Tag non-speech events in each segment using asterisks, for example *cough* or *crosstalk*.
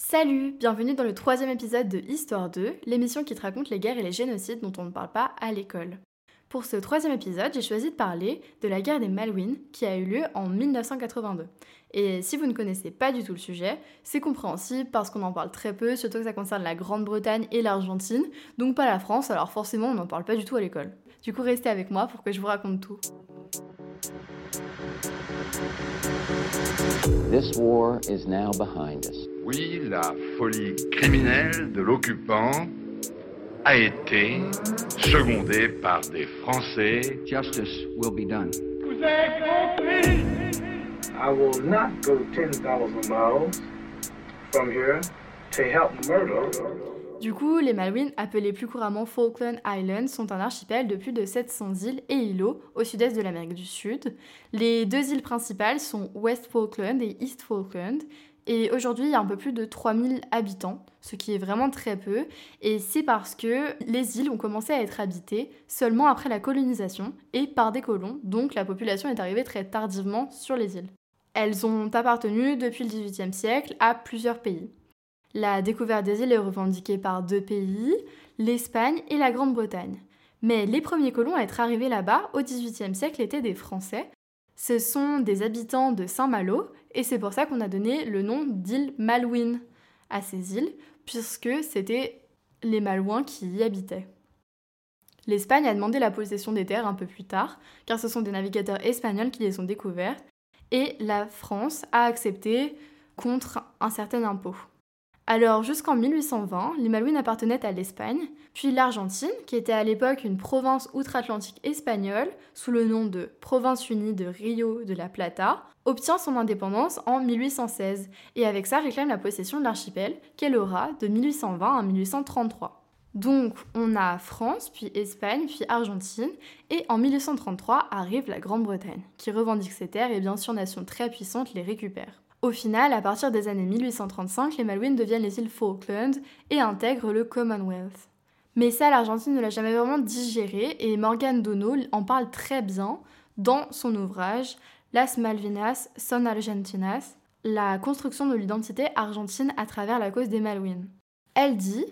Salut, bienvenue dans le troisième épisode de Histoire 2, l'émission qui te raconte les guerres et les génocides dont on ne parle pas à l'école. Pour ce troisième épisode, j'ai choisi de parler de la guerre des Malouines qui a eu lieu en 1982. Et si vous ne connaissez pas du tout le sujet, c'est compréhensible parce qu'on en parle très peu, surtout que ça concerne la Grande-Bretagne et l'Argentine, donc pas la France, alors forcément on n'en parle pas du tout à l'école. Du coup, restez avec moi pour que je vous raconte tout. Oui, la folie criminelle de l'occupant a été secondée par des Français. Justice will be done. I will not go 10,000 miles from here to help murder. Du coup, les Malouines, appelées plus couramment Falkland Islands, sont un archipel de plus de 700 îles et îlots au sud-est de l'Amérique du Sud. Les deux îles principales sont West Falkland et East Falkland. Et aujourd'hui, il y a un peu plus de 3000 habitants, ce qui est vraiment très peu. Et c'est parce que les îles ont commencé à être habitées seulement après la colonisation et par des colons, donc la population est arrivée très tardivement sur les îles. Elles ont appartenu depuis le XVIIIe siècle à plusieurs pays. La découverte des îles est revendiquée par deux pays, l'Espagne et la Grande-Bretagne. Mais les premiers colons à être arrivés là-bas au XVIIIe siècle étaient des Français. Ce sont des habitants de Saint-Malo, et c'est pour ça qu'on a donné le nom d'île Malouine à ces îles, puisque c'était les Malouins qui y habitaient. L'Espagne a demandé la possession des terres un peu plus tard, car ce sont des navigateurs espagnols qui les ont découvertes, et la France a accepté contre un certain impôt. Alors jusqu'en 1820, les Malouines appartenaient à l'Espagne, puis l'Argentine, qui était à l'époque une province outre-Atlantique espagnole, sous le nom de Province unie de Rio de la Plata, obtient son indépendance en 1816, et avec ça réclame la possession de l'archipel, qu'elle aura de 1820 à 1833. Donc on a France, puis Espagne, puis Argentine, et en 1833 arrive la Grande-Bretagne, qui revendique ses terres et bien sûr nation très puissante les récupère. Au final, à partir des années 1835, les Malouines deviennent les îles Falkland et intègrent le Commonwealth. Mais ça, l'Argentine ne l'a jamais vraiment digéré et Morgan Dono en parle très bien dans son ouvrage Las Malvinas son Argentinas, la construction de l'identité argentine à travers la cause des Malouines. Elle dit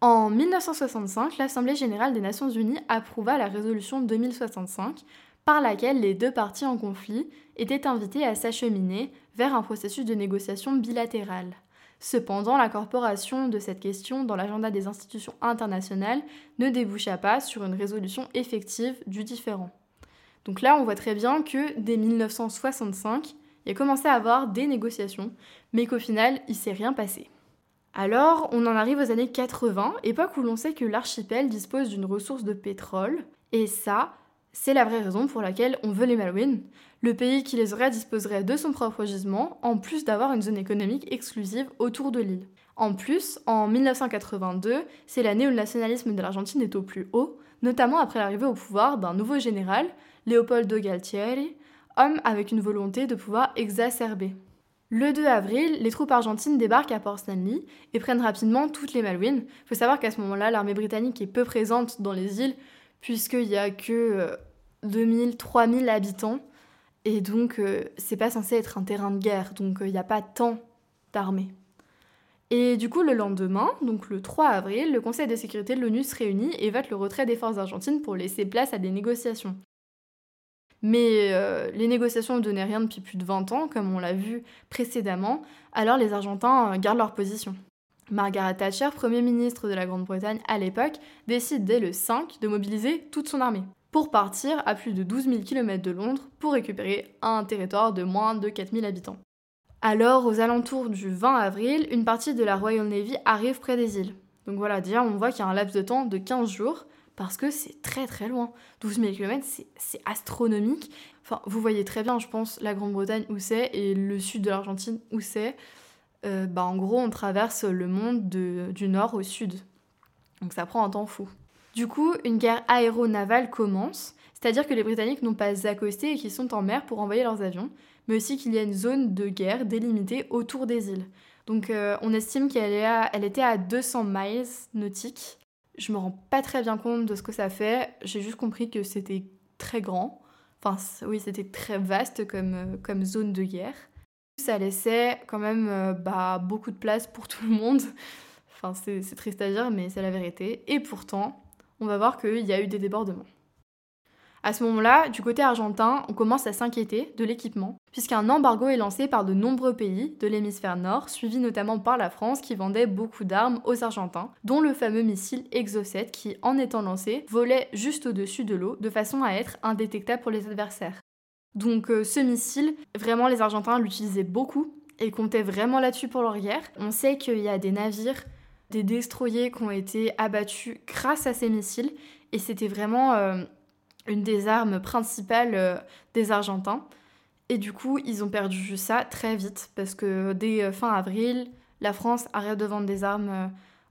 En 1965, l'Assemblée générale des Nations unies approuva la résolution 2065 par laquelle les deux parties en conflit étaient invitées à s'acheminer vers un processus de négociation bilatérale. Cependant, l'incorporation de cette question dans l'agenda des institutions internationales ne déboucha pas sur une résolution effective du différend. Donc là, on voit très bien que dès 1965, il a commencé à avoir des négociations, mais qu'au final, il s'est rien passé. Alors, on en arrive aux années 80, époque où l'on sait que l'archipel dispose d'une ressource de pétrole, et ça, c'est la vraie raison pour laquelle on veut les Malouines. Le pays qui les aurait disposerait de son propre gisement, en plus d'avoir une zone économique exclusive autour de l'île. En plus, en 1982, c'est l'année où le nationalisme de l'Argentine est au plus haut, notamment après l'arrivée au pouvoir d'un nouveau général, Leopoldo Galtieri, homme avec une volonté de pouvoir exacerber. Le 2 avril, les troupes argentines débarquent à Port Stanley et prennent rapidement toutes les Malouines. Il faut savoir qu'à ce moment-là, l'armée britannique est peu présente dans les îles, puisqu'il n'y a que 2000, euh, 3000 habitants. Et donc, euh, c'est pas censé être un terrain de guerre, donc euh, il n'y a pas tant d'armées. Et du coup, le lendemain, donc le 3 avril, le Conseil de sécurité de l'ONU se réunit et vote le retrait des forces argentines pour laisser place à des négociations. Mais les négociations ne donnaient rien depuis plus de 20 ans, comme on l'a vu précédemment, alors les Argentins gardent leur position. Margaret Thatcher, Premier ministre de la Grande-Bretagne à l'époque, décide dès le 5 de mobiliser toute son armée pour partir à plus de 12 000 km de Londres pour récupérer un territoire de moins de 4 000 habitants. Alors, aux alentours du 20 avril, une partie de la Royal Navy arrive près des îles. Donc voilà, déjà on voit qu'il y a un laps de temps de 15 jours parce que c'est très très loin. 12 000 km, c'est astronomique. Enfin, vous voyez très bien, je pense, la Grande-Bretagne où c'est et le sud de l'Argentine où c'est. Euh, bah, en gros, on traverse le monde du nord au sud. Donc ça prend un temps fou. Du coup, une guerre aéronavale commence, c'est-à-dire que les Britanniques n'ont pas accosté et qu'ils sont en mer pour envoyer leurs avions, mais aussi qu'il y a une zone de guerre délimitée autour des îles. Donc euh, on estime qu'elle elle était à 200 miles nautiques. Je me rends pas très bien compte de ce que ça fait, j'ai juste compris que c'était très grand. Enfin oui, c'était très vaste comme, euh, comme zone de guerre. Ça laissait quand même euh, bah, beaucoup de place pour tout le monde. Enfin, c'est triste à dire, mais c'est la vérité. Et pourtant, on va voir qu'il y a eu des débordements. À ce moment-là, du côté argentin, on commence à s'inquiéter de l'équipement, puisqu'un embargo est lancé par de nombreux pays de l'hémisphère nord, suivi notamment par la France qui vendait beaucoup d'armes aux Argentins, dont le fameux missile Exocet qui, en étant lancé, volait juste au-dessus de l'eau de façon à être indétectable pour les adversaires. Donc euh, ce missile, vraiment les Argentins l'utilisaient beaucoup et comptaient vraiment là-dessus pour leur guerre. On sait qu'il y a des navires, des destroyers qui ont été abattus grâce à ces missiles et c'était vraiment euh, une des armes principales euh, des Argentins. Et du coup, ils ont perdu ça très vite parce que dès fin avril, la France arrête de vendre des armes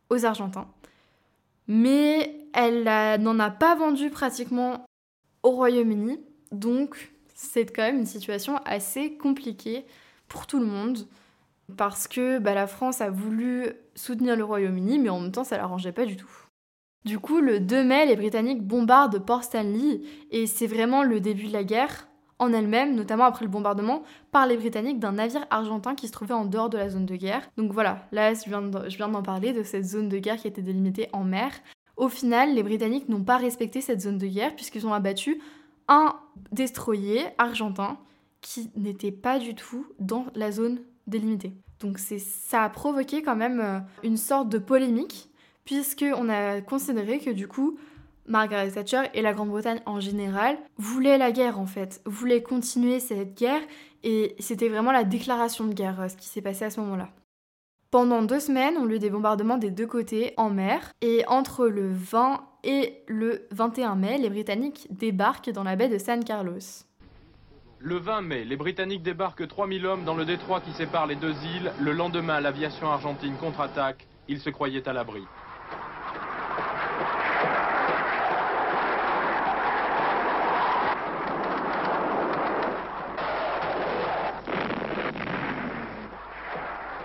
aux Argentins. Mais elle n'en a pas vendu pratiquement au Royaume-Uni. Donc, c'est quand même une situation assez compliquée pour tout le monde. Parce que bah, la France a voulu soutenir le Royaume-Uni, mais en même temps, ça l'arrangeait pas du tout. Du coup, le 2 mai, les Britanniques bombardent Port Stanley et c'est vraiment le début de la guerre en elle-même, notamment après le bombardement par les Britanniques d'un navire argentin qui se trouvait en dehors de la zone de guerre. Donc voilà, là je viens d'en parler de cette zone de guerre qui était délimitée en mer. Au final, les Britanniques n'ont pas respecté cette zone de guerre puisqu'ils ont abattu un destroyer argentin qui n'était pas du tout dans la zone délimitée. Donc ça a provoqué quand même euh, une sorte de polémique puisqu'on a considéré que du coup, Margaret Thatcher et la Grande-Bretagne en général voulaient la guerre en fait, voulaient continuer cette guerre, et c'était vraiment la déclaration de guerre, euh, ce qui s'est passé à ce moment-là. Pendant deux semaines, on a eu des bombardements des deux côtés en mer, et entre le 20 et le 21 mai, les Britanniques débarquent dans la baie de San Carlos. Le 20 mai, les Britanniques débarquent 3000 hommes dans le détroit qui sépare les deux îles. Le lendemain, l'aviation argentine contre-attaque. Ils se croyaient à l'abri.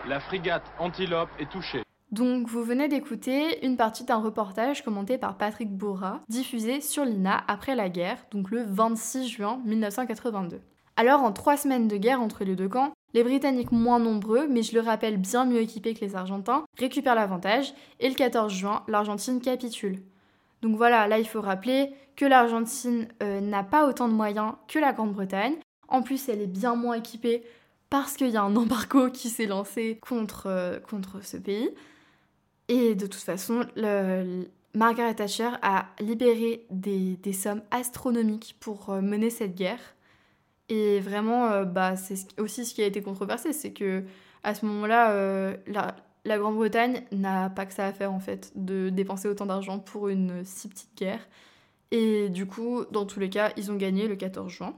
La frégate Antilope est touchée. Donc vous venez d'écouter une partie d'un reportage commenté par Patrick Bourra, diffusé sur l'INA après la guerre, donc le 26 juin 1982. Alors en trois semaines de guerre entre les deux camps, les Britanniques moins nombreux, mais je le rappelle bien mieux équipés que les Argentins, récupèrent l'avantage, et le 14 juin, l'Argentine capitule. Donc voilà, là il faut rappeler que l'Argentine euh, n'a pas autant de moyens que la Grande-Bretagne, en plus elle est bien moins équipée parce qu'il y a un embargo qui s'est lancé contre, euh, contre ce pays. Et de toute façon, Margaret Thatcher a libéré des, sommes astronomiques pour euh, mener cette guerre. Et vraiment, euh, bah, c'est aussi ce qui a été controversé, c'est que à ce moment-là, la, la Grande-Bretagne n'a pas que ça à faire en fait, de dépenser autant d'argent pour une si petite guerre. Et du coup, dans tous les cas, ils ont gagné le 14 juin.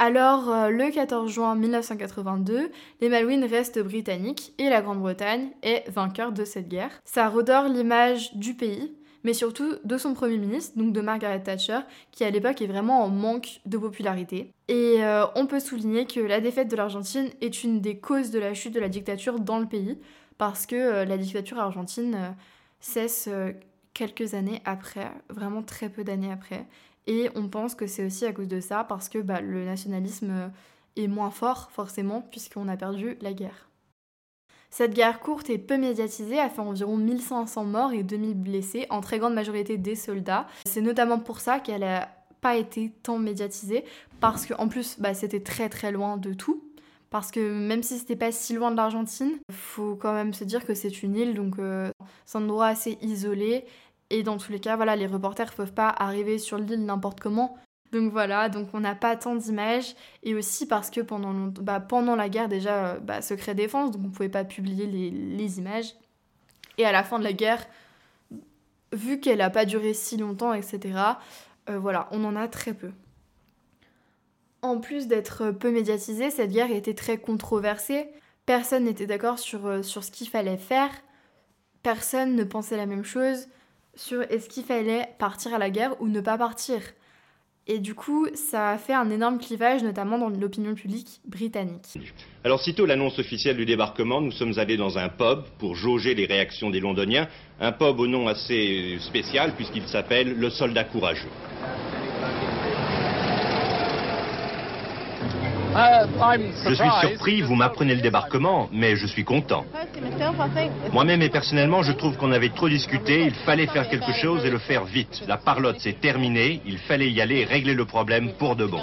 Alors, euh, le 14 juin 1982, les Malouines restent britanniques et la Grande-Bretagne est vainqueur de cette guerre. Ça redore l'image du pays, mais surtout de son Premier ministre, donc de Margaret Thatcher, qui à l'époque est vraiment en manque de popularité. Et euh, on peut souligner que la défaite de l'Argentine est une des causes de la chute de la dictature dans le pays, parce que euh, la dictature argentine cesse quelques années après, vraiment très peu d'années après. Et on pense que c'est aussi à cause de ça, parce que bah, le nationalisme est moins fort, forcément, puisqu'on a perdu la guerre. Cette guerre courte et peu médiatisée a fait environ 1500 morts et 2000 blessés, en très grande majorité des soldats. C'est notamment pour ça qu'elle n'a pas été tant médiatisée, parce qu'en plus, bah, c'était très très loin de tout. Parce que même si c'était pas si loin de l'Argentine, faut quand même se dire que c'est une île, donc euh, c'est un endroit assez isolé et dans tous les cas, voilà, les reporters peuvent pas arriver sur l'île n'importe comment. Donc voilà, donc on n'a pas tant d'images. Et aussi parce que pendant, bah, la guerre, déjà, euh, bah, secret défense, donc on pouvait pas publier les, images. Et à la fin de la guerre, vu qu'elle n'a pas duré si longtemps, etc., euh, voilà, on en a très peu. En plus d'être peu médiatisée, cette guerre était très controversée. Personne n'était d'accord sur, euh, sur ce qu'il fallait faire. Personne ne pensait la même chose sur est-ce qu'il fallait partir à la guerre ou ne pas partir. Et du coup, ça a fait un énorme clivage, notamment dans l'opinion publique britannique. Alors, sitôt l'annonce officielle du débarquement, nous sommes allés dans un pub pour jauger les réactions des Londoniens. Un pub au nom assez spécial, puisqu'il s'appelle Le Soldat Courageux. Je suis surpris, vous m'apprenez le débarquement, mais je suis content. Moi-même et personnellement, je trouve qu'on avait trop discuté, il fallait faire quelque chose et le faire vite. La parlotte c'est terminé, il fallait y aller et régler le problème pour de bon.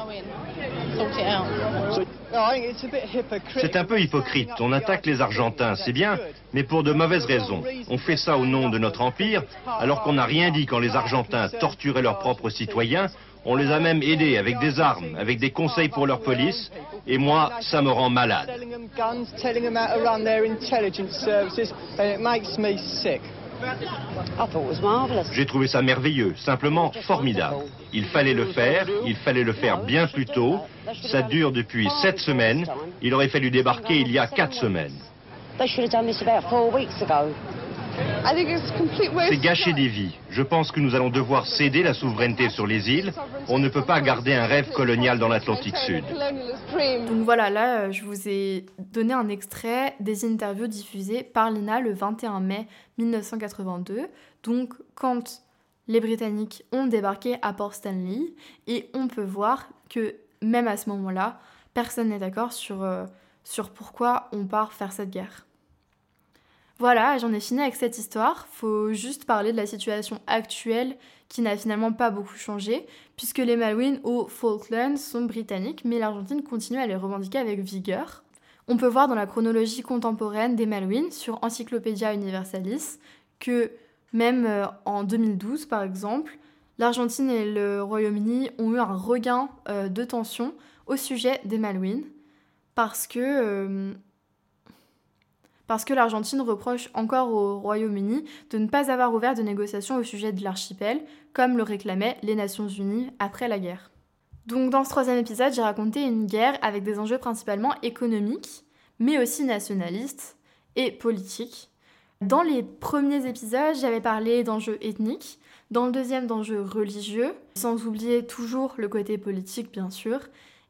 C'est un peu hypocrite. On attaque les Argentins, c'est bien, mais pour de mauvaises raisons. On fait ça au nom de notre empire, alors qu'on n'a rien dit quand les Argentins torturaient leurs propres citoyens. On les a même aidés avec des armes, avec des conseils pour leur police, et moi, ça me rend malade. J'ai trouvé ça merveilleux, simplement formidable. Il fallait le faire, il fallait le faire bien plus tôt. Ça dure depuis sept semaines. Il aurait fallu débarquer il y a quatre semaines. C'est gâcher des vies. Je pense que nous allons devoir céder la souveraineté sur les îles. On ne peut pas garder un rêve colonial dans l'Atlantique Sud. Donc voilà, là, euh, je vous ai donné un extrait des interviews diffusées par Lina le 21 mai 1982. Donc quand les Britanniques ont débarqué à Port Stanley, et on peut voir que même à ce moment-là, personne n'est d'accord sur, euh, sur pourquoi on part faire cette guerre. Voilà, j'en ai fini avec cette histoire. Faut juste parler de la situation actuelle qui n'a finalement pas beaucoup changé, puisque les Malouines aux Falklands sont britanniques, mais l'Argentine continue à les revendiquer avec vigueur. On peut voir dans la chronologie contemporaine des Malouines sur Encyclopédia Universalis que même euh, en 2012 par exemple, l'Argentine et le Royaume-Uni ont eu un regain euh, de tension au sujet des Malouines parce que euh, parce que l'Argentine reproche encore au Royaume-Uni de ne pas avoir ouvert de négociations au sujet de l'archipel, comme le réclamaient les Nations Unies après la guerre. Donc dans ce troisième épisode, j'ai raconté une guerre avec des enjeux principalement économiques, mais aussi nationalistes et politiques. Dans les premiers épisodes, j'avais parlé d'enjeux ethniques, dans le deuxième d'enjeux religieux, sans oublier toujours le côté politique bien sûr.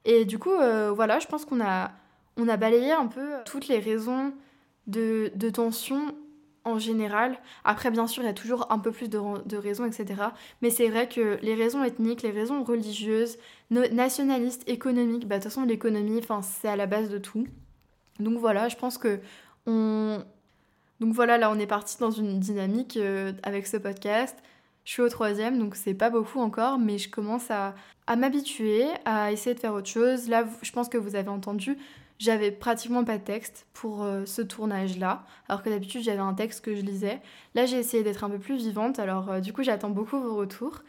Et du coup, euh, voilà, je pense qu'on a, balayé un peu toutes les raisons de, de tension en général. Après, bien sûr, il y a toujours un peu plus de, raisons, etc. Mais c'est vrai que les raisons ethniques, les raisons religieuses, nationalistes, économiques, bah, de toute façon, l'économie, c'est à la base de tout. Donc voilà, je pense que on... Donc voilà, là, on est parti dans une dynamique euh, avec ce podcast. Je suis au troisième, donc c'est pas beaucoup encore, mais je commence à, à m'habituer, à essayer de faire autre chose. Là, je pense que vous avez entendu, j'avais pratiquement pas de texte pour euh, ce tournage-là, alors que d'habitude j'avais un texte que je lisais. Là j'ai essayé d'être un peu plus vivante, alors euh, du coup j'attends beaucoup vos retours.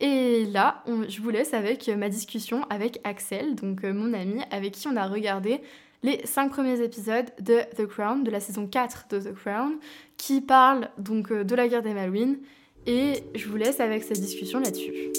Et là, je vous laisse avec ma discussion avec Axel, donc euh, mon ami, avec qui on a regardé les cinq premiers épisodes de The Crown, de la saison 4 de The Crown, qui parlent donc de la guerre des Malouines. Et je vous laisse avec cette discussion là-dessus.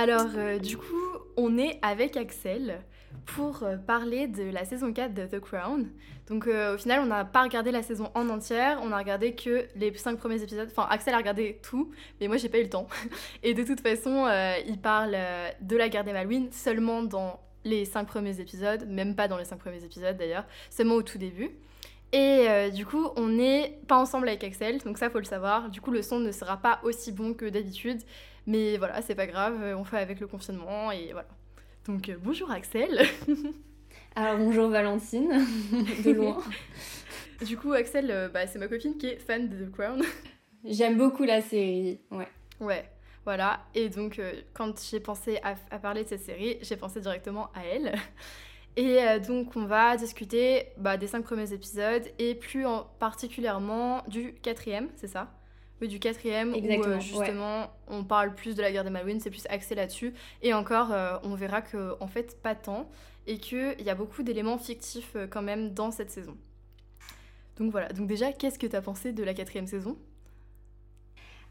Alors, euh, du coup, on est avec Axel pour euh, parler de la saison 4 de The Crown. Donc, euh, au final, on n'a pas regardé la saison en entière, on a regardé que les 5 premiers épisodes. Enfin, Axel a regardé tout, mais moi, j'ai pas eu le temps. *laughs* Et de toute façon, il parle de la guerre des Malouines seulement dans les 5 premiers épisodes, même pas dans les 5 premiers épisodes d'ailleurs, seulement au tout début. Et du coup, on n'est pas ensemble avec Axel, donc ça faut le savoir. Du coup, le son ne sera pas aussi bon que d'habitude. Mais voilà, c'est pas grave, on fait avec le confinement et voilà. Donc euh, bonjour Axel. *laughs* Alors bonjour Valentine, *laughs* de loin. *laughs* du coup Axel, euh, bah, c'est ma copine qui est fan de The Crown. J'aime beaucoup la série, ouais. Ouais, voilà. Et donc euh, quand j'ai pensé à, parler de cette série, j'ai pensé directement à elle. Et donc on va discuter bah, des cinq premiers épisodes et plus en particulièrement du quatrième, c'est ça? Du quatrième, où euh, justement on parle plus de la guerre des Malouines, c'est plus axé là-dessus. Et encore, euh, on verra que en fait, pas tant, et qu'il y a beaucoup d'éléments fictifs euh, quand même dans cette saison. Donc voilà, donc déjà, qu'est-ce que tu as pensé de la quatrième saison?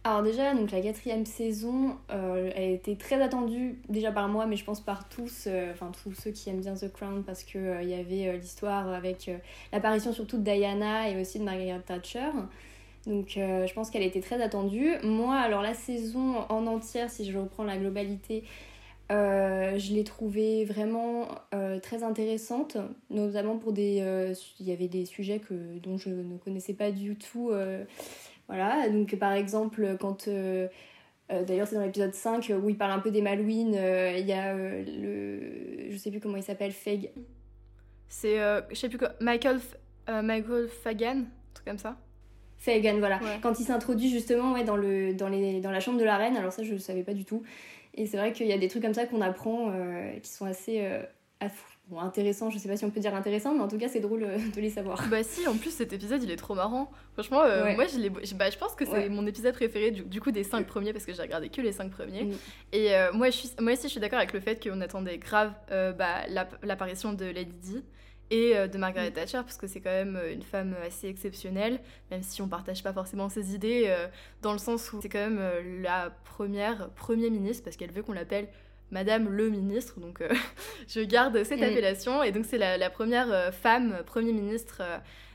Alors déjà, donc la quatrième saison, elle a été très attendue déjà par moi, mais je pense par tous, enfin tous ceux qui aiment bien The Crown, parce qu'il il y avait l'histoire avec l'apparition surtout de Diana et aussi de Margaret Thatcher. Donc euh, je pense qu'elle était très attendue. Moi, alors la saison en entière, si je reprends la globalité, Euh, je l'ai trouvée vraiment euh, très intéressante, notamment pour des... il y avait des sujets que, dont je ne connaissais pas du tout. voilà, donc par exemple, quand... D'ailleurs, c'est dans l'épisode 5 où il parle un peu des Malouines. Il y a le... Je sais plus comment il s'appelle, Feg. C'est, je sais plus quoi, Michael, F- Michael Fagan, un truc comme ça. Fagan, voilà. Ouais. Quand il s'introduit justement ouais, dans, le, dans, les, dans la chambre de la reine, alors ça je ne savais pas du tout. Et c'est vrai qu'il y a des trucs comme ça qu'on apprend euh, qui sont assez euh, bon, intéressants. Je sais pas si on peut dire intéressants, mais en tout cas c'est drôle euh, de les savoir. Bah si, en plus cet épisode il est trop marrant. Franchement, Ouais. moi je, bah, je pense que c'est Ouais. mon épisode préféré du, du coup des cinq premiers parce que j'ai regardé que les cinq premiers. Mm. Et moi, je suis, moi aussi je suis d'accord avec le fait qu'on attendait grave bah, l'app- l'apparition de Lady Di et euh, de Margaret. Thatcher parce que c'est quand même euh, une femme assez exceptionnelle, même si on partage pas forcément ses idées, euh, dans le sens où c'est quand même la première premier ministre parce qu'elle veut qu'on l'appelle Madame le ministre, donc euh, *laughs* je garde cette Mm. appellation et donc c'est la, la première femme premier ministre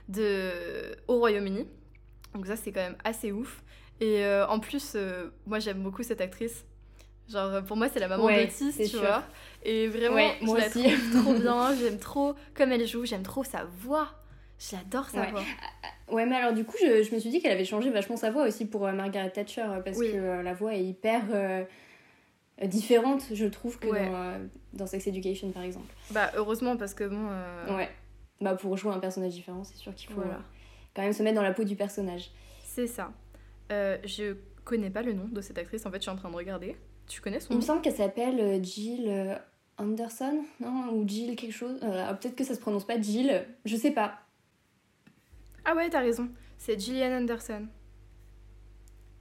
de, au Royaume-Uni. Donc ça c'est quand même assez ouf. Et euh, en plus, euh, moi j'aime beaucoup cette actrice. Genre pour moi c'est la maman Ouais, d'Otis, tu sûr. vois. Et vraiment, Ouais, je moi la aussi. trouve *laughs* trop bien. J'aime trop comme elle joue, j'aime trop sa voix. J'adore sa Ouais. voix. Ouais, mais alors du coup, je, je me suis dit qu'elle avait changé vachement sa voix aussi pour euh, Margaret Thatcher euh, parce Oui. que euh, la voix est hyper euh, euh, différente, je trouve, que Ouais. dans, euh, dans Sex Education par exemple. Bah heureusement parce que bon. euh, Ouais. Bah pour jouer un personnage différent, c'est sûr qu'il faut Voilà. euh, quand même se mettre dans la peau du personnage. C'est ça. Euh, je connais pas le nom de cette actrice. En fait, je suis en train de regarder. Tu connais son Il me semble qu'elle s'appelle euh, Jill euh, Anderson, non Ou Jill quelque chose. Euh, Peut-être que ça se prononce pas Jill, je sais pas. Ah ouais, t'as raison. C'est Gillian Anderson.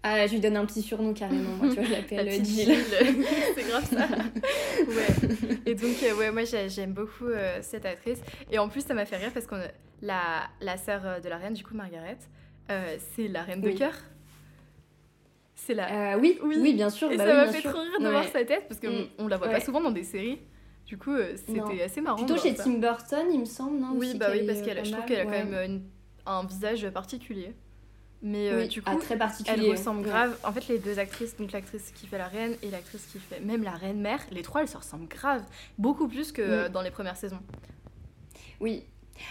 Ah, je lui donne un petit surnom carrément, moi, tu vois, je *laughs* La l'appelle Jill. Jill. *laughs* c'est grave ça. *laughs* ouais. Et donc, euh, ouais, moi j'ai- j'aime beaucoup euh, cette actrice. Et en plus, ça m'a fait rire parce que la, la sœur de la reine, du coup, Margaret, euh, c'est la reine de cœur. C'est la. Euh, oui, Oui. oui, bien sûr. Et bah ça oui, m'a fait sûr. trop rire de Ouais. voir sa tête parce qu'on Mm. on la voit Ouais. pas souvent dans des séries. Du coup, euh, c'était assez marrant. Plutôt chez ça. Tim Burton, il me semble, non Oui, aussi, bah oui, parce qu'elle, euh, je trouve qu'elle a quand même une- un visage particulier. Mais euh, du ah, coup, très particulier. elle ressemble ouais. grave. En fait, les deux actrices, donc l'actrice qui fait la reine et l'actrice qui fait même la reine mère, les trois, elles se ressemblent grave. Beaucoup plus que Mm. euh, dans les premières saisons. Oui.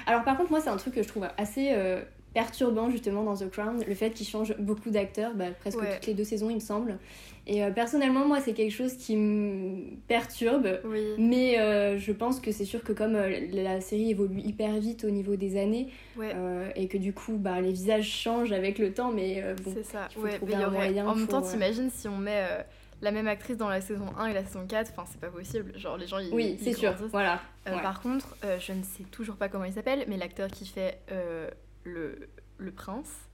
Alors par contre, moi, c'est un truc que je trouve assez euh, perturbant justement dans The Crown, le fait qu'il change beaucoup d'acteurs, bah, presque Ouais. toutes les deux saisons, il me semble. Et euh, personnellement, moi, c'est quelque chose qui me perturbe. Oui. Mais euh, je pense que c'est sûr que comme euh, la série évolue hyper vite au niveau des années, Ouais. et que du coup, bah, les visages changent avec le temps, mais bon. c'est ça. il faut Ouais, trouver un aurait- moyen En même temps, t'imagines si on met la même actrice dans la saison 1 et la saison 4, enfin, c'est pas possible. Genre, les gens, ils. Oui, c'est sûr, voilà. Euh, Ouais. Par contre, euh, je ne sais toujours pas comment il s'appelle, mais l'acteur qui fait euh, le, le prince.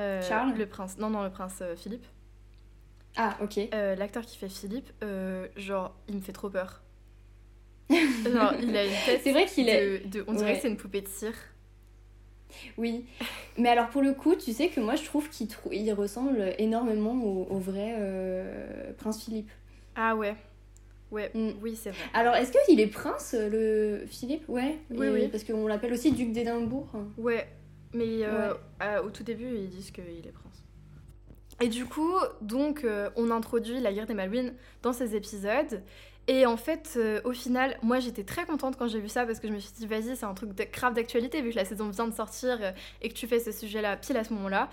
euh, Charles Le prince. Non, non, le prince euh, Philippe. Ah, ok. Euh, L'acteur qui fait Philippe, genre, il me fait trop peur. *laughs* genre, il a une tête. C'est vrai qu'il est- de, de- on dirait Ouais. que c'est une poupée de cire. Oui, mais alors pour le coup, tu sais que moi je trouve qu'il trou- il ressemble énormément au, au vrai euh, prince Philippe. Ah ouais. Ouais, Mm. oui, c'est vrai. Alors est-ce qu'il est prince, euh, le Philippe? Ouais, Oui, Et- oui. Parce qu'on l'appelle aussi duc d'Édimbourg. Ouais, mais euh, Ouais. euh, au tout début, ils disent qu'il est prince. Et du coup, donc, euh, on introduit la guerre des Malouines dans ces épisodes. Et en fait, au final, moi j'étais très contente quand j'ai vu ça parce que je me suis dit, vas-y, c'est un truc de grave d'actualité vu que la saison vient de sortir et que tu fais ce sujet-là pile à ce moment-là.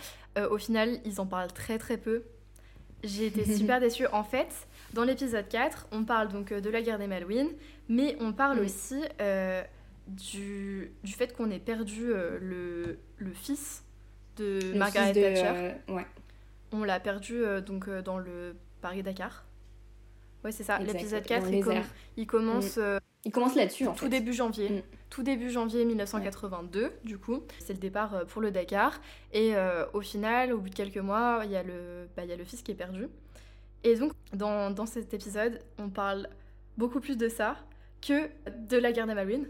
Au final, ils en parlent très très peu. J'ai été *laughs* super déçue. En fait, dans l'épisode 4, on parle donc euh, de la guerre des Malouines, mais on parle Mm. aussi euh, du, du fait qu'on ait perdu euh, le, le fils de Le Margaret fils de, Thatcher. euh, ouais, On l'a perdu donc dans le Paris-Dakar. Ouais, c'est ça. L'épisode dans 4, les il, com- il commence euh, Il commence là-dessus en tout fait. début janvier. Mm. Tout début janvier 1982, du coup. C'est le départ pour le Dakar. Et au final, au bout de quelques mois, il y, a le- bah, il y a le fils qui est perdu. Et donc, dans, dans cet épisode, on parle beaucoup plus de ça que de la guerre des Malouines.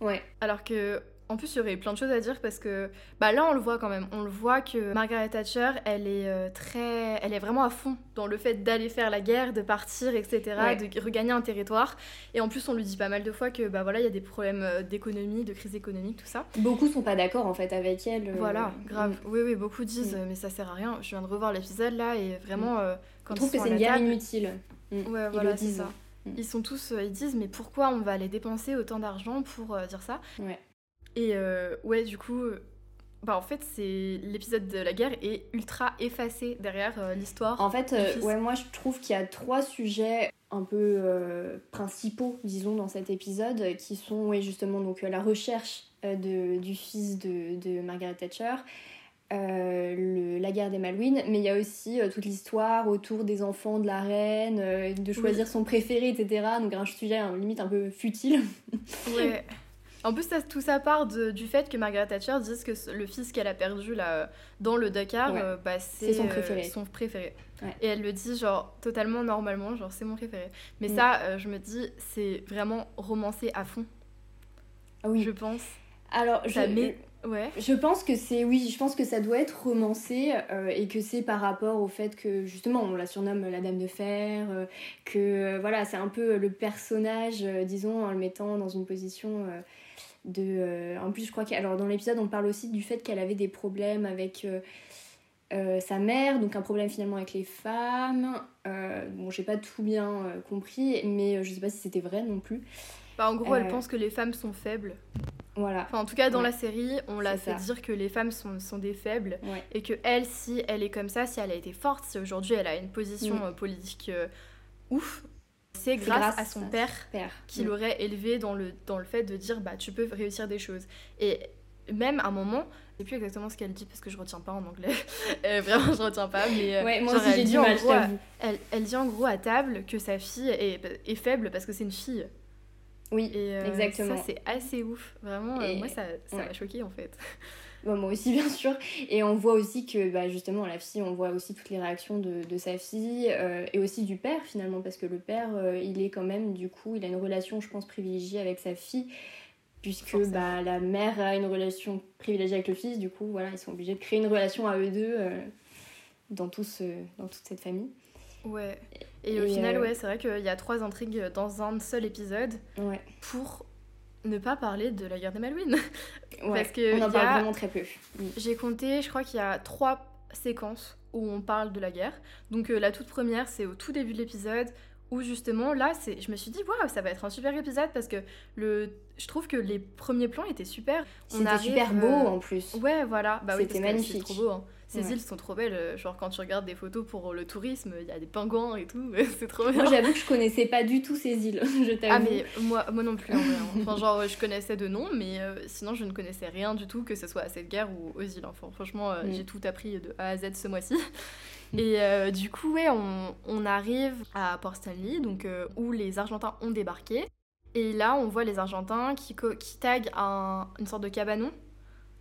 Ouais, Alors que, en plus, il y aurait plein de choses à dire parce que, bah là, on le voit quand même. On le voit que Margaret Thatcher, elle est euh, très, elle est vraiment à fond dans le fait d'aller faire la guerre, de partir, etc., Ouais. de regagner un territoire. Et en plus, on lui dit pas mal de fois que, bah voilà, il y a des problèmes euh, d'économie, de crise économique, tout ça. beaucoup sont pas d'accord en fait avec elle. euh, Voilà, grave. mm. Oui, oui, beaucoup disent, Mm. mais ça sert à rien. Je viens de revoir l'épisode là et vraiment, euh, quand Je trouve que c'est une guerre table- inutile. Mm. Ouais, Ils voilà, c'est ça. Mm. Ils sont tous, euh, ils disent mais pourquoi on va aller dépenser autant d'argent pour euh, dire ça? Ouais. Et euh, ouais, du coup, euh, bah en fait, c'est l'épisode de la guerre est ultra effacé derrière euh, l'histoire. En fait, ouais, moi je trouve qu'il y a trois sujets un peu principaux, disons, dans cet épisode, qui sont ouais, justement donc, la recherche de, du fils de, de Margaret Thatcher, euh, le- la guerre des Malouines, mais il y a aussi euh, toute l'histoire autour des enfants de la reine, euh, de choisir son préféré, etc. Donc un sujet hein, limite un peu futile. *laughs* Ouais. En plus, ça- tout ça part de- du fait que Margaret Thatcher dise que le fils qu'elle a perdu là dans le Dakar, Ouais. bah, c'est son préféré. son préféré. Ouais. Et elle le dit genre totalement normalement, genre c'est mon préféré. Mais Mm. ça, je me dis, c'est vraiment romancé à fond, Ah oui. je pense. Alors, je, Ça met- Je pense que c'est oui, je pense que ça doit être romancé euh, et que c'est par rapport au fait que justement on la surnomme la Dame de Fer, euh, que euh, voilà c'est un peu le personnage, disons en le mettant dans une position de. en plus je crois qu'alors dans l'épisode on parle aussi du fait qu'elle avait des problèmes avec sa mère, donc un problème finalement avec les femmes. Bon j'ai pas tout bien compris, mais je sais pas si c'était vrai non plus. Bah, en gros, elle Euh, pense que les femmes sont faibles. Voilà. Enfin, en tout cas, dans Ouais. la série, on l'a fait ça. dire que les femmes sont, sont des faibles Ouais. et que elle, si elle est comme ça, si elle a été forte, si aujourd'hui elle a une position Mm. euh, politique euh, ouf, c'est grâce, à son père Père. qui Mm. l'aurait élevé dans le, dans le fait de dire bah tu peux réussir des choses. Et même à un moment, je sais plus exactement ce qu'elle dit parce que je retiens pas en anglais. *laughs* Euh, vraiment, je retiens pas. Mais Ouais, moi genre, aussi j'ai dit mal, gros elle, elle dit en gros à table que sa fille est, est faible parce que c'est une fille. Oui, Et euh, exactement. ça, c'est assez ouf. Vraiment, euh, Et- moi, ça ça m'a ouais. choqué en fait. *laughs* Bon, moi aussi, bien sûr. Et on voit aussi que, bah, justement, la fille, on voit aussi toutes les réactions de, de sa fille euh, et aussi du père, finalement, parce que le père, euh, il est quand même, du coup, il a une relation, je pense, privilégiée avec sa fille, puisque bah, la mère a une relation privilégiée avec le fils, du coup, voilà, ils sont obligés de créer une relation à eux deux euh, dans, tout ce, dans toute cette famille. Ouais. Et, au Et, final, euh, ouais, c'est vrai qu'il y a trois intrigues dans un seul épisode Ouais. pour ne pas parler de la guerre des Malouines. *laughs* ouais. Parce que on en parle a- vraiment très peu. Mm. J'ai compté, je crois qu'il y a trois séquences où on parle de la guerre. Donc euh, la toute première, c'est au tout début de l'épisode où justement là, c'est, je me suis dit waouh, ça va être un super épisode parce que le, je trouve que les premiers plans étaient super. On C'était super beau, euh, en plus. Ouais, voilà. Bah oui, C'était que magnifique. Trop beau. hein. Ces Ouais. îles sont trop belles. euh, Genre quand tu regardes des photos pour le tourisme, il y a des pingouins et tout. *laughs* c'est trop bien. Moi, j'avoue que je connaissais pas du tout ces îles, *laughs* je t'avoue. Ah mais moi, moi non plus en vrai. hein. Enfin genre je connaissais de nom mais euh, sinon je ne connaissais rien du tout que ce soit à cette guerre ou aux îles. Enfin franchement euh, Mm. j'ai tout appris de A à Z ce mois-ci. *laughs* Et euh, du coup ouais on, on arrive à Port Stanley donc euh, où les Argentins ont débarqué. Et là on voit les Argentins qui, taguent un- une sorte de cabanon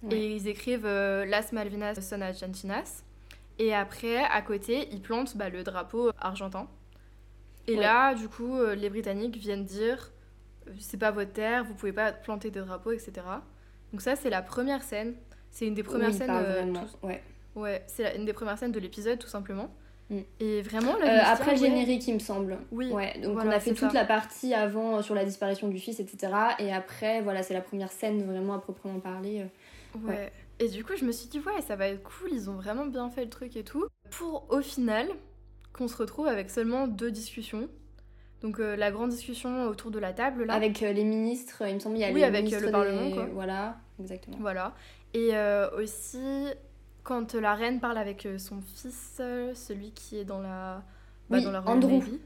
Ouais. et ils écrivent euh, Las Malvinas son Argentinas. Et après, à côté, ils plantent bah, le drapeau argentin. Et Ouais. là, du coup, euh, les Britanniques viennent dire euh, c'est pas votre terre, vous pouvez pas planter des drapeaux, etc. Donc, ça, c'est la première scène. C'est une des premières Oui, scènes. pas vraiment, tout- ouais. Ouais, c'est une des premières scènes de l'épisode, tout simplement. Mm. Et vraiment, là, Euh, après le ouais. générique, il me semble. Oui, Ouais, donc voilà, on a fait toute ça. la partie avant euh, sur la disparition du fils, etc. Et après, voilà, c'est la première scène vraiment à proprement parler. euh. Ouais. Ouais. Et du coup, je me suis dit, ouais, ça va être cool, ils ont vraiment bien fait le truc et tout. Pour au final, qu'on se retrouve avec seulement deux discussions. Donc, euh, la grande discussion autour de la table, là. Avec euh, les ministres, il me semble, il y a Oui, les avec, euh, ministres le Parlement, des- quoi. Voilà, exactement. Voilà. Et euh, aussi, quand la reine parle avec son fils, celui qui est dans la, bah, Oui, dans la Andrew. Navy.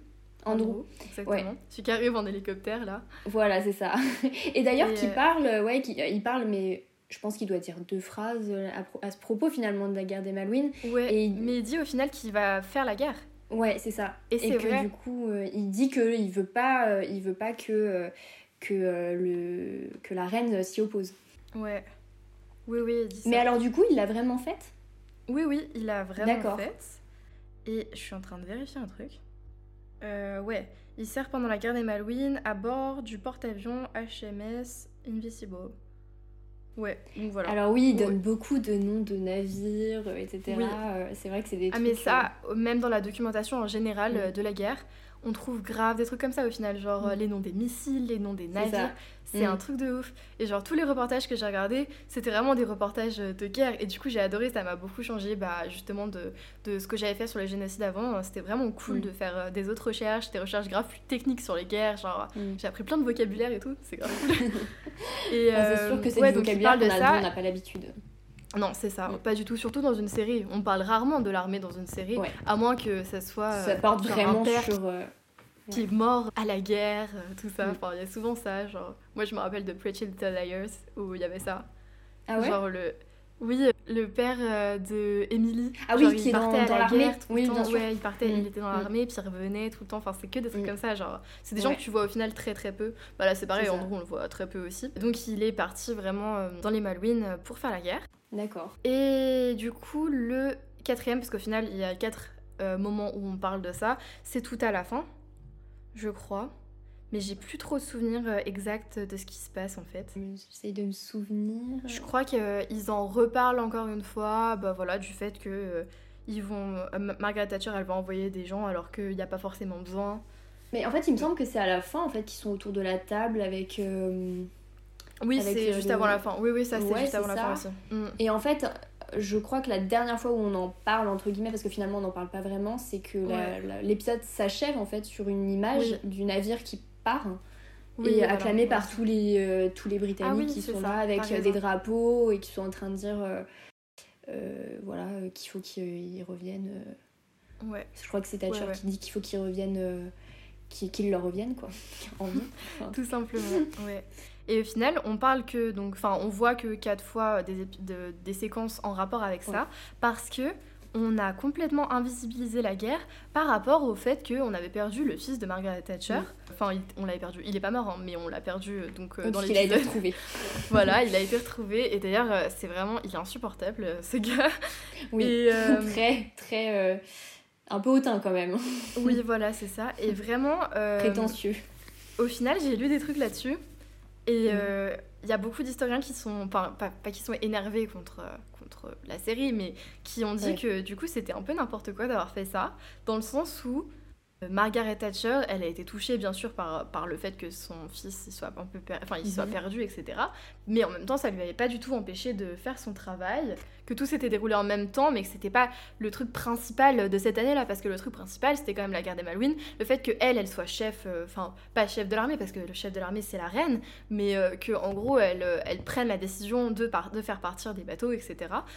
Andrew. exactement. Ouais. Celui qui arrive en hélicoptère, là. Voilà, c'est ça. *laughs* Et d'ailleurs, qui parle, ouais, qui, il parle, mais je pense qu'il doit dire deux phrases euh, à, ce propos finalement de la guerre des Malouines. Ouais, Et- mais il dit au final qu'il va faire la guerre. Ouais, c'est ça. Et c'est que vrai. du coup, euh, il dit que il veut pas, euh, il veut pas que euh, que le que la reine s'y oppose. Ouais. Oui, oui, il dit ça. Mais alors du coup, il l'a vraiment faite? Oui, oui, il a vraiment D'accord. fait. Et je suis en train de vérifier un truc. Ouais, il sert pendant la guerre des Malouines à bord du porte-avions HMS Invisible. Ouais, donc voilà. Alors oui, il Ouais. donne beaucoup de noms de navires, euh, etc. Oui. Euh, c'est vrai que c'est des ah, trucs. mais ça, même dans la documentation en général euh, de la guerre, on trouve grave des trucs comme ça au final, genre Mm. les noms des missiles, les noms des navires. C'est Mm. un truc de ouf. Et genre tous les reportages que j'ai regardés, c'était vraiment des reportages de guerre. Et du coup, j'ai adoré, ça m'a beaucoup changé bah, justement de, de ce que j'avais fait sur les génocides avant. C'était vraiment cool Mm. de faire euh, des autres recherches, des recherches grave plus techniques sur les guerres. Genre, Mm. j'ai appris plein de vocabulaire et tout, c'est grave *laughs* cool. et, Ah, c'est euh, sûr que c'est ouais, du vocabulaire qu'on a- ça. dont on n'a pas l'habitude. Non, c'est ça, Mm. pas du tout. Surtout dans une série. On parle rarement de l'armée dans une série, Ouais. à moins que ça soit. Ça euh, porte un vraiment père sur. euh, qui est mort à la guerre, euh, tout ça. Mm. Enfin, il y a souvent ça. Genre, moi, je me rappelle de Pretty Little Liars où il y avait ça. Ah ouais? Genre le. Oui, le père euh, de Emily. Ah oui, qui il est dans- partait à dans la guerre tout le Oui, temps. bien sûr. Ouais, il partait, Mm. il était dans Mm. l'armée, puis il revenait tout le temps. Enfin, c'est que des trucs Mm. comme ça. Genre, c'est des gens que tu vois au final très très peu. Bah là, c'est pareil. Andrew, on le voit très peu aussi. Donc, il est parti vraiment euh, dans les Malouines pour faire la guerre. D'accord. Et du coup, le quatrième, parce qu'au final, il y a quatre euh, moments où on parle de ça, c'est tout à la fin, je crois. Mais j'ai plus trop de souvenirs euh, exacts de ce qui se passe en fait. J'essaye de me souvenir. Je crois qu'ils en reparlent encore une fois, bah voilà, du fait que euh, ils vont, euh, Ma- Margaret Thatcher, elle va envoyer des gens alors qu'il n'y a pas forcément besoin. Mais en fait, il me semble que c'est à la fin en fait qu'ils sont autour de la table avec. euh, Oui, c'est euh, juste le- avant la fin. Oui, oui, ça c'est Ouais, juste avant la fin aussi. Mm. Et en fait, je crois que la dernière fois où on en parle entre guillemets, parce que finalement on n'en parle pas vraiment, c'est que Ouais. l'épisode s'achève en fait sur une image du navire qui part. Oui, et voilà, acclamé ouais. par tous les, euh, tous les Britanniques Ah oui, qui sont ça, là avec euh, des drapeaux et qui sont en train de dire euh, voilà, qu'il faut qu'ils reviennent. Ouais. je crois que c'est Thatcher Ouais, ouais. qui dit qu'il faut qu'ils reviennent, qu'ils leur reviennent quoi, *laughs* en vie. Enfin, Tout simplement, ouais. Et au final, on parle que, donc, enfin, on voit que quatre fois des, de- des séquences en rapport avec ça, parce que on a complètement invisibilisé la guerre par rapport au fait qu'on avait perdu le fils de Margaret Thatcher. Enfin, il- on l'avait perdu. Il est pas mort, hein, mais on l'a perdu euh, donc euh, dans donc il a été retrouvé. *laughs* voilà, il a été retrouvé. Et d'ailleurs, euh, c'est vraiment, il est insupportable, ce gars. Oui, Et, euh, *laughs* très, très. euh, un peu hautain quand même, *laughs* oui, voilà, c'est ça. Et vraiment. prétentieux. Au final, j'ai lu des trucs là-dessus. Et Mm. Il y a beaucoup d'historiens qui sont, pas, pas, pas qui sont énervés contre, contre la série, mais qui ont dit Ouais. que du coup c'était un peu n'importe quoi d'avoir fait ça, dans le sens où euh, Margaret Thatcher, elle a été touchée bien sûr par, par le fait que son fils il soit, un peu per- enfin, il soit Mhm. perdu, etc. Mais en même temps, ça lui avait pas du tout empêché de faire son travail, que tout s'était déroulé en même temps, mais que c'était pas le truc principal de cette année-là, parce que le truc principal c'était quand même la guerre des Malouines, le fait que elle, elle soit chef, euh, enfin pas chef de l'armée, parce que le chef de l'armée c'est la reine, mais euh, que en gros elle, euh, elle prenne la décision de, par- de faire partir des bateaux, etc.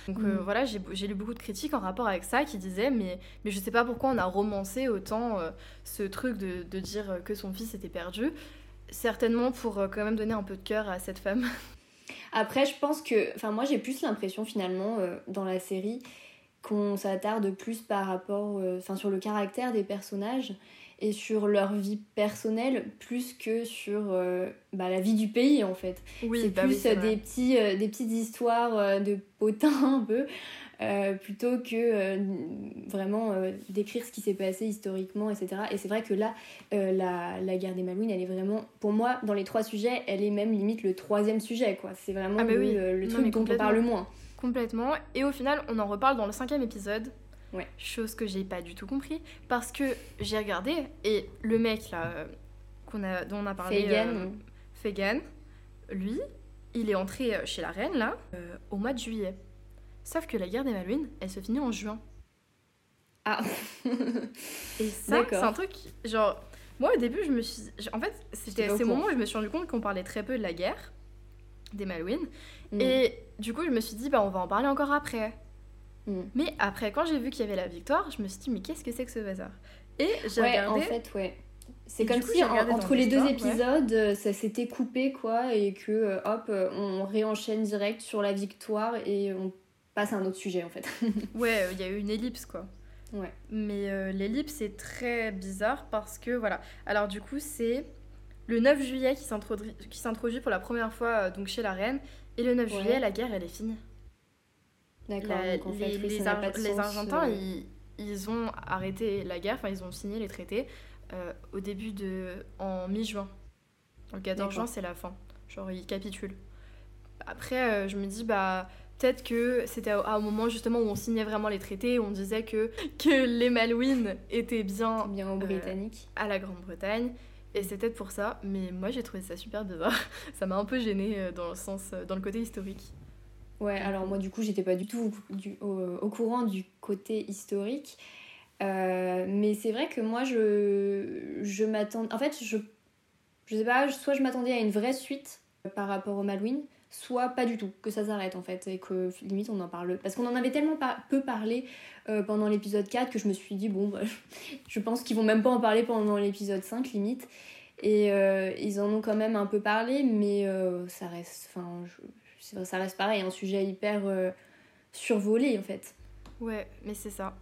Donc Mhm. voilà, j'ai lu beaucoup de critiques en rapport avec ça qui disaient, mais, mais je sais pas pourquoi on a romancé autant ce truc de, de dire que son fils était perdu. Certainement pour quand même donner un peu de cœur à cette femme. *laughs* Après, je pense que. Enfin, moi, j'ai plus l'impression, finalement, euh, dans la série, qu'on s'attarde plus par rapport. euh, Enfin, sur le caractère des personnages et sur leur vie personnelle, plus que sur euh, bah, la vie du pays, en fait. Oui, c'est bah plus oui, des, petits, euh, des petites histoires euh, de potins, *laughs* un peu. Euh, plutôt que euh, vraiment euh, décrire ce qui s'est passé historiquement, etc. Et c'est vrai que là, la, la guerre des Malouines, elle est vraiment, pour moi, dans les trois sujets, elle est même limite le troisième sujet, quoi. C'est vraiment Ah bah le, oui. le- le Non, truc dont on parle le moins. Complètement. Et au final, on en reparle dans le cinquième épisode. Ouais. Chose que j'ai pas du tout compris. Parce que j'ai regardé et le mec là, qu'on a, dont on a parlé. Euh, Fagin, lui, il est entré chez la reine là, euh, au mois de juillet. Sauf que la guerre des Malouines, elle se finit en juin. Ah, *laughs* Et ça, c'est un truc, genre, moi au début, je me suis. En fait, c'était à ces moments où je me suis rendu compte qu'on parlait très peu de la guerre, des Malouines. Mm. Et du coup, je me suis dit, bah, on va en parler encore après. Mm. Mais après, quand j'ai vu qu'il y avait la victoire, je me suis dit, mais qu'est-ce que c'est que ce bazar? Et j'ai ouais, regardé. en fait, ouais. C'est comme coup, si en- entre les deux ouais. épisodes, euh, ça s'était coupé, quoi, et que, euh, hop, euh, on réenchaîne direct sur la victoire et on passe à un autre sujet, en fait. *laughs* Ouais, euh, il y a eu une ellipse, quoi. Ouais. Mais euh, l'ellipse est très bizarre parce que, voilà. Alors, du coup, c'est le 9 juillet qui s'introduit pour la première fois euh, donc chez la reine. Et le 9 Ouais. juillet, la guerre, elle est finie. D'accord, en fait, les, Ar- Argentins, euh, ils, ils ont arrêté la guerre, enfin ils ont signé les traités au début de... en mi-juin. Le 14 D'accord. juin, c'est la fin. Genre, ils capitulent. Après, je me dis, bah, peut-être que c'était à un moment justement où on signait vraiment les traités, où on disait que, que les Malouines étaient bien, bien aux Britanniques. à la Grande-Bretagne. Et c'est peut-être pour ça, mais moi j'ai trouvé ça super bizarre. *laughs* ça m'a un peu gêné dans le sens, dans le côté historique. Ouais, alors moi du coup j'étais pas du tout du, au, courant du côté historique. Euh, mais c'est vrai que moi je, je m'attends. En fait, je, je sais pas, soit je m'attendais à une vraie suite par rapport au Malouine, soit pas du tout, que ça s'arrête en fait, et que limite on en parle. Parce qu'on en avait tellement peu parlé euh, pendant l'épisode 4 que je me suis dit, bon, bah, *laughs* je pense qu'ils vont même pas en parler pendant l'épisode 5 limite. Et euh, ils en ont quand même un peu parlé, mais ça reste. Enfin, ça reste pareil, un sujet hyper euh, survolé en fait. Ouais, mais c'est ça.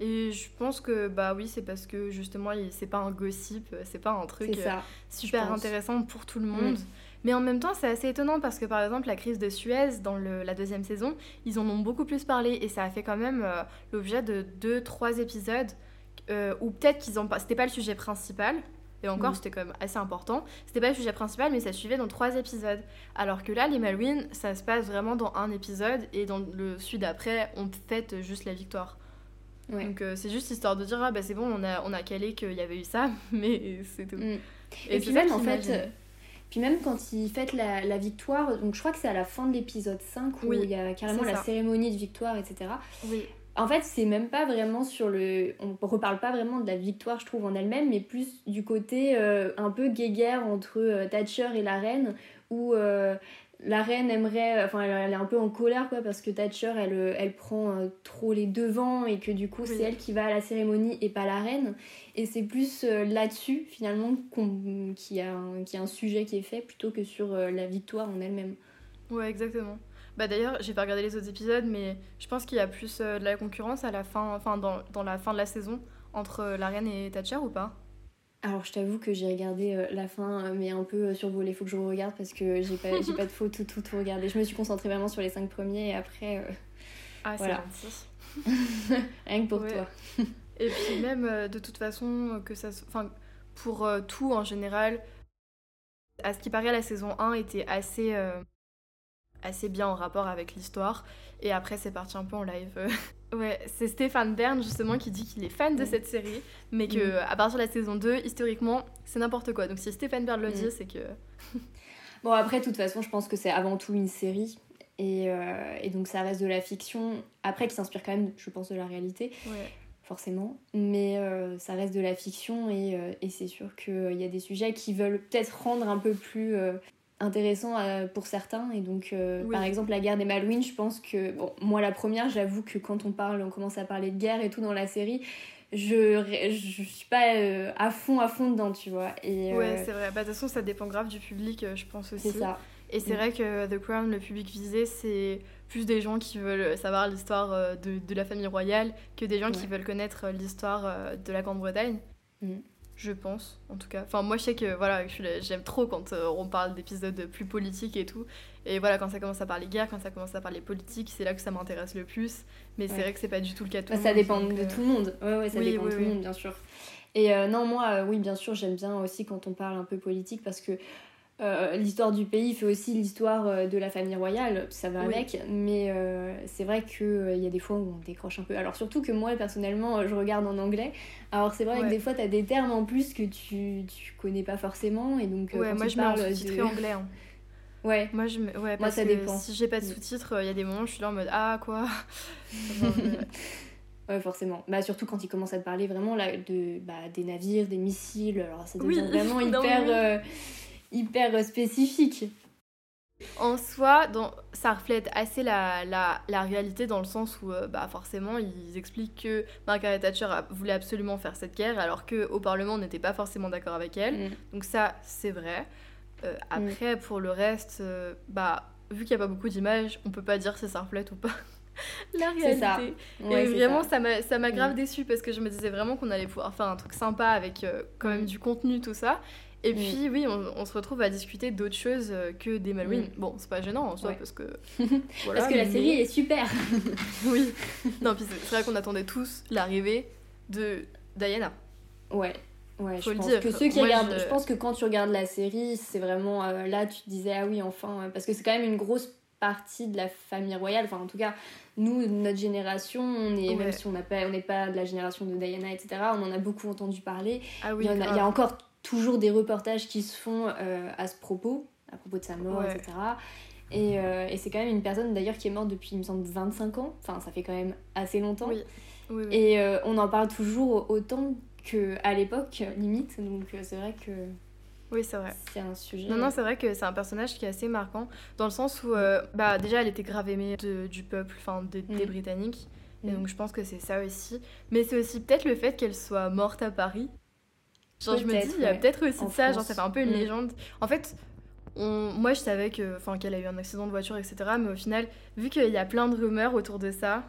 Et je pense que bah oui, c'est parce que justement, c'est pas un gossip, c'est pas un truc euh, super intéressant pour tout le monde. Mm. Mais en même temps, c'est assez étonnant parce que par exemple, la crise de Suez dans le, la deuxième saison, ils en ont beaucoup plus parlé et ça a fait quand même euh, l'objet de deux, trois épisodes où peut-être qu'ils ont pas. C'était pas le sujet principal, et encore, mm. c'était quand même assez important. C'était pas le sujet principal, mais ça suivait dans trois épisodes. Alors que là, les Malouines, ça se passe vraiment dans un épisode, et dans le suite d'après, on fête juste la victoire. Donc euh, c'est juste histoire de dire, ah bah c'est bon, on a, on a calé qu'il y avait eu ça, *laughs* mais c'est tout. Mm. Et, puis même, en fait, euh, puis même quand ils fêtent la, la, victoire, donc je crois que c'est à la fin de l'épisode 5 où il y a carrément la cérémonie de victoire, etc. Oui. En fait, c'est même pas vraiment sur le. On reparle pas vraiment de la victoire, je trouve, en elle-même, mais plus du côté euh, un peu guéguerre entre euh, Thatcher et la reine, où euh, la reine aimerait. Enfin, elle, est un peu en colère, quoi, parce que Thatcher, elle, elle prend trop les devants et que du coup, c'est elle qui va à la cérémonie et pas la reine. Et c'est plus là-dessus, finalement, qu'il y, a un, y a un sujet qui est fait plutôt que sur la victoire en elle-même. Ouais, exactement. Bah d'ailleurs, j'ai pas regardé les autres épisodes, mais je pense qu'il y a plus euh, de la concurrence à la fin, enfin dans, dans, la fin de la saison entre euh, la reine et Thatcher ou pas? Alors je t'avoue que j'ai regardé euh, la fin mais un peu survolé, faut que je regarde parce que j'ai pas, j'ai pas de faux tout, tout, tout regardé. Je me suis concentrée vraiment sur les cinq premiers et après... ah c'est voilà. *laughs* Rien que pour toi. et puis même de toute façon, que ça... Enfin, pour tout en général, à ce qui paraît la saison 1 était assez assez bien en rapport avec l'histoire. Et après, c'est parti un peu en live. Ouais, c'est Stéphane Bern justement qui dit qu'il est fan de cette série, mais que mm. à partir de la saison 2, historiquement, c'est n'importe quoi. Donc si Stéphane Bern le mm. dit, c'est que. *laughs* bon, après, de toute façon, je pense que c'est avant tout une série. Et, euh, et, donc ça reste de la fiction, après qui s'inspire quand même, je pense, de la réalité. forcément. Mais euh, ça reste de la fiction et, euh, et c'est sûr qu'il y a des sujets qui veulent peut-être rendre un peu plus intéressant euh, pour certains. Et donc euh, par exemple la guerre des Malouines je pense que bon moi la première j'avoue que quand on parle on commence à parler de guerre et tout dans la série je je suis pas euh, à fond à fond dedans tu vois. Et ouais c'est vrai. Bah, de toute façon ça dépend grave du public je pense aussi. C'est ça. Et c'est mm. vrai que The Crown le public visé c'est plus des gens qui veulent savoir l'histoire de, de, la famille royale que des gens qui veulent connaître l'histoire de la Grande-Bretagne. Mm je pense, en tout cas. Enfin, moi, je sais que voilà, j'aime trop quand euh, on parle d'épisodes plus politiques et tout. Et voilà, quand ça commence à parler guerre, quand ça commence à parler politique, c'est là que ça m'intéresse le plus. Mais c'est vrai que c'est pas du tout le cas tout bah, le Ça dépend de euh, tout le monde. Ouais, ouais, ça dépend de tout le monde, bien sûr. Et euh, non, moi, oui, bien sûr, j'aime bien aussi quand on parle un peu politique parce que euh, l'histoire du pays fait aussi l'histoire euh, de la famille royale, ça va avec, mais euh, c'est vrai qu'il y a des fois où on décroche un peu. Alors surtout que moi personnellement je regarde en anglais, alors c'est vrai que des fois tu as des termes en plus que tu, tu connais pas forcément, et donc *laughs* ouais, moi je parle de... anglais. Hein. Ouais. Moi, je ouais, moi ça dépend. Si j'ai pas de sous-titres, il y a des moments où je suis là en mode Ah, quoi *laughs* Ouais, forcément. Bah, surtout quand il commence à te parler vraiment là, de, bah, des navires, des missiles. Alors, ça devient *laughs* vraiment hyper hyper spécifique. En soi, ça reflète assez la, la, la, réalité dans le sens où euh, bah forcément ils expliquent que Margaret Thatcher voulait absolument faire cette guerre alors qu'au Parlement on n'était pas forcément d'accord avec elle. Mm. Donc ça c'est vrai. Euh, après pour le reste, euh, bah vu qu'il n'y a pas beaucoup d'images, on peut pas dire si ça reflète ou pas *laughs* la réalité. Ça. et vraiment ça m'a ça m'a grave mm. déçu parce que je me disais vraiment qu'on allait pouvoir faire un truc sympa avec quand même mm. du contenu tout ça. Et puis, oui, on, se retrouve à discuter d'autres choses euh, que des Malouines. Mm. Bon, c'est pas gênant en soi, parce que. *laughs* parce que la série est super *laughs* Oui. Non, puis c'est vrai qu'on attendait tous l'arrivée de Diana. Ouais. Ouais, je pense que ceux qui regardent, je... pense que quand tu regardes la série, c'est vraiment euh, là tu te disais ah oui enfin parce que c'est quand même une grosse partie de la famille royale. Enfin, en tout cas, nous, notre génération, on est, Ouais. même si on n'a pas- on n'est pas de la génération de Diana, etc., on en a beaucoup entendu parler. Ah oui, il, y en a, il y a encore toujours des reportages qui se font euh, à ce propos, à propos de sa mort, Ouais. etc. Et, euh, et c'est quand même une personne d'ailleurs qui est morte depuis, il me semble, 25 ans. Enfin, ça fait quand même assez longtemps. Oui. Oui, oui. Et euh, on en parle toujours autant qu'à l'époque, limite. Donc c'est vrai que Oui, c'est vrai. c'est un sujet. Non, non, c'est vrai que c'est un personnage qui est assez marquant, dans le sens où, bah, déjà, elle était grave aimée de- du peuple, enfin, des, des Mm. Britanniques. Et Mm. donc, je pense que c'est ça aussi. Mais c'est aussi peut-être le fait qu'elle soit morte à Paris. Genre, je me dis, il y a ouais. peut-être aussi de ça, genre, ça fait un peu une Mm. légende. En fait, on... moi, je savais que, enfin, qu'elle a eu un accident de voiture, etc. Mais au final, vu qu'il y a plein de rumeurs autour de ça,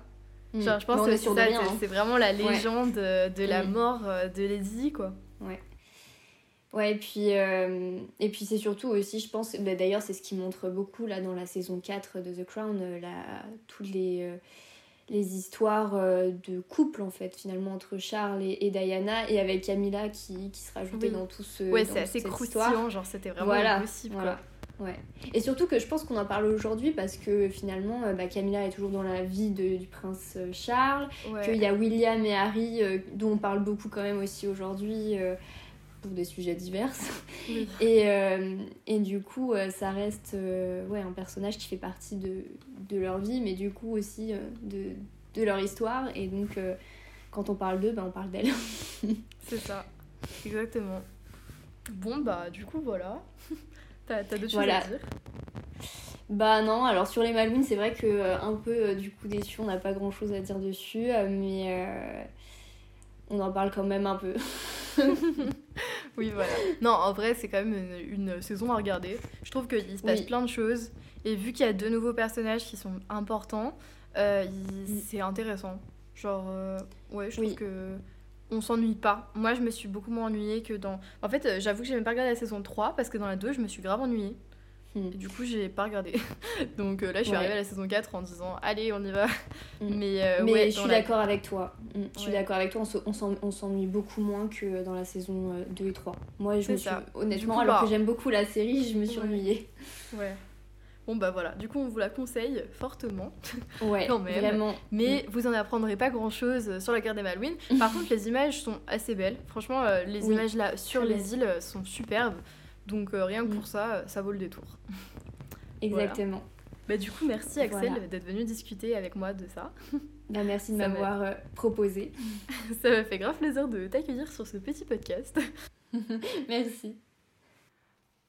Mm. genre, je pense que c'est ça, hein. c'est vraiment la légende euh, de la Mm. mort euh, de Lady, quoi. Ouais, et puis, euh, et puis c'est surtout aussi, je pense, bah, d'ailleurs, c'est ce qui montre beaucoup là dans la saison 4 de The Crown, la, toutes les, euh, les histoires euh, de couple en fait, finalement, entre Charles et, et Diana, et avec Camilla qui, qui se rajoutait Oui. dans tout ce. Ouais, c'est assez croustillant, histoire. genre, c'était vraiment Voilà, impossible, voilà. quoi. Ouais. Et surtout que je pense qu'on en parle aujourd'hui parce que finalement, euh, bah, Camilla est toujours dans la vie de- du prince euh, Charles, Ouais. qu'il y a William et Harry euh, dont on parle beaucoup quand même aussi aujourd'hui euh, pour des sujets divers. *laughs* Oui. Et, euh, et du coup, euh, ça reste euh, ouais, un personnage qui fait partie de, de leur vie, mais du coup aussi de, de leur histoire. Et donc, euh, quand on parle d'eux, bah, on parle d'elle. *laughs* C'est ça, exactement. Bon, bah, du coup, voilà. *laughs* T'as d'autres Voilà. choses à dire? Bah non, alors sur les Malouines, c'est vrai que un peu du coup déçu, on n'a pas grand chose à dire dessus, mais on en parle quand même un peu. *laughs* Oui, voilà. Non, en vrai, c'est quand même une, une saison à regarder. Je trouve qu'il se passe Oui. plein de choses. Et vu qu'il y a deux nouveaux personnages qui sont importants, euh, Mm. c'est intéressant. Genre, euh, ouais, je Oui. trouve que on s'ennuie pas. Moi, je me suis beaucoup moins ennuyée que dans. En fait, euh, j'avoue que j'ai même pas regardé la saison 3 parce que dans la 2, je me suis grave ennuyée. Et du coup, j'ai pas regardé. *laughs* Donc euh, là, je suis Ouais. arrivée à la saison 4 en disant Allez, on y va. Mm. *laughs* Mais, euh, mais ouais, je suis la- d'accord avec toi. Mm, Je suis Ouais. d'accord avec toi, on se- on s'en- on s'ennuie beaucoup moins que dans la saison euh, 2 et 3. Moi, je me suis, honnêtement, coup, alors bah- que j'aime beaucoup la série, je me suis ennuyée. Ouais. Bon, bah voilà. Du coup, on vous la conseille fortement. *laughs* Ouais, Quand même. vraiment. Mais vous en apprendrez pas grand chose sur la guerre des Malouines. Par contre, les images sont assez belles. Franchement, euh, les Oui, images là sur les îles euh, sont superbes. Donc, euh, rien que Mm. pour ça, euh, ça vaut le détour. *laughs* Exactement. Bah, du coup, merci Axel Voilà. d'être venu discuter avec moi de ça. Bah, merci de m'avoir euh, proposé. *laughs* ça m'a fait grave plaisir de t'accueillir sur ce petit podcast. *laughs* merci.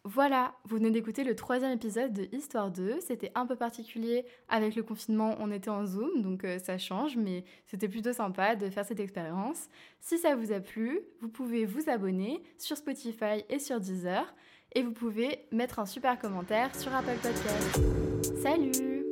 Voilà, vous venez d'écouter le troisième épisode de Histoire 2. C'était un peu particulier avec le confinement, on était en Zoom, donc euh, ça change, mais c'était plutôt sympa de faire cette expérience. Si ça vous a plu, vous pouvez vous abonner sur Spotify et sur Deezer, et vous pouvez mettre un super commentaire sur Apple Podcast. Salut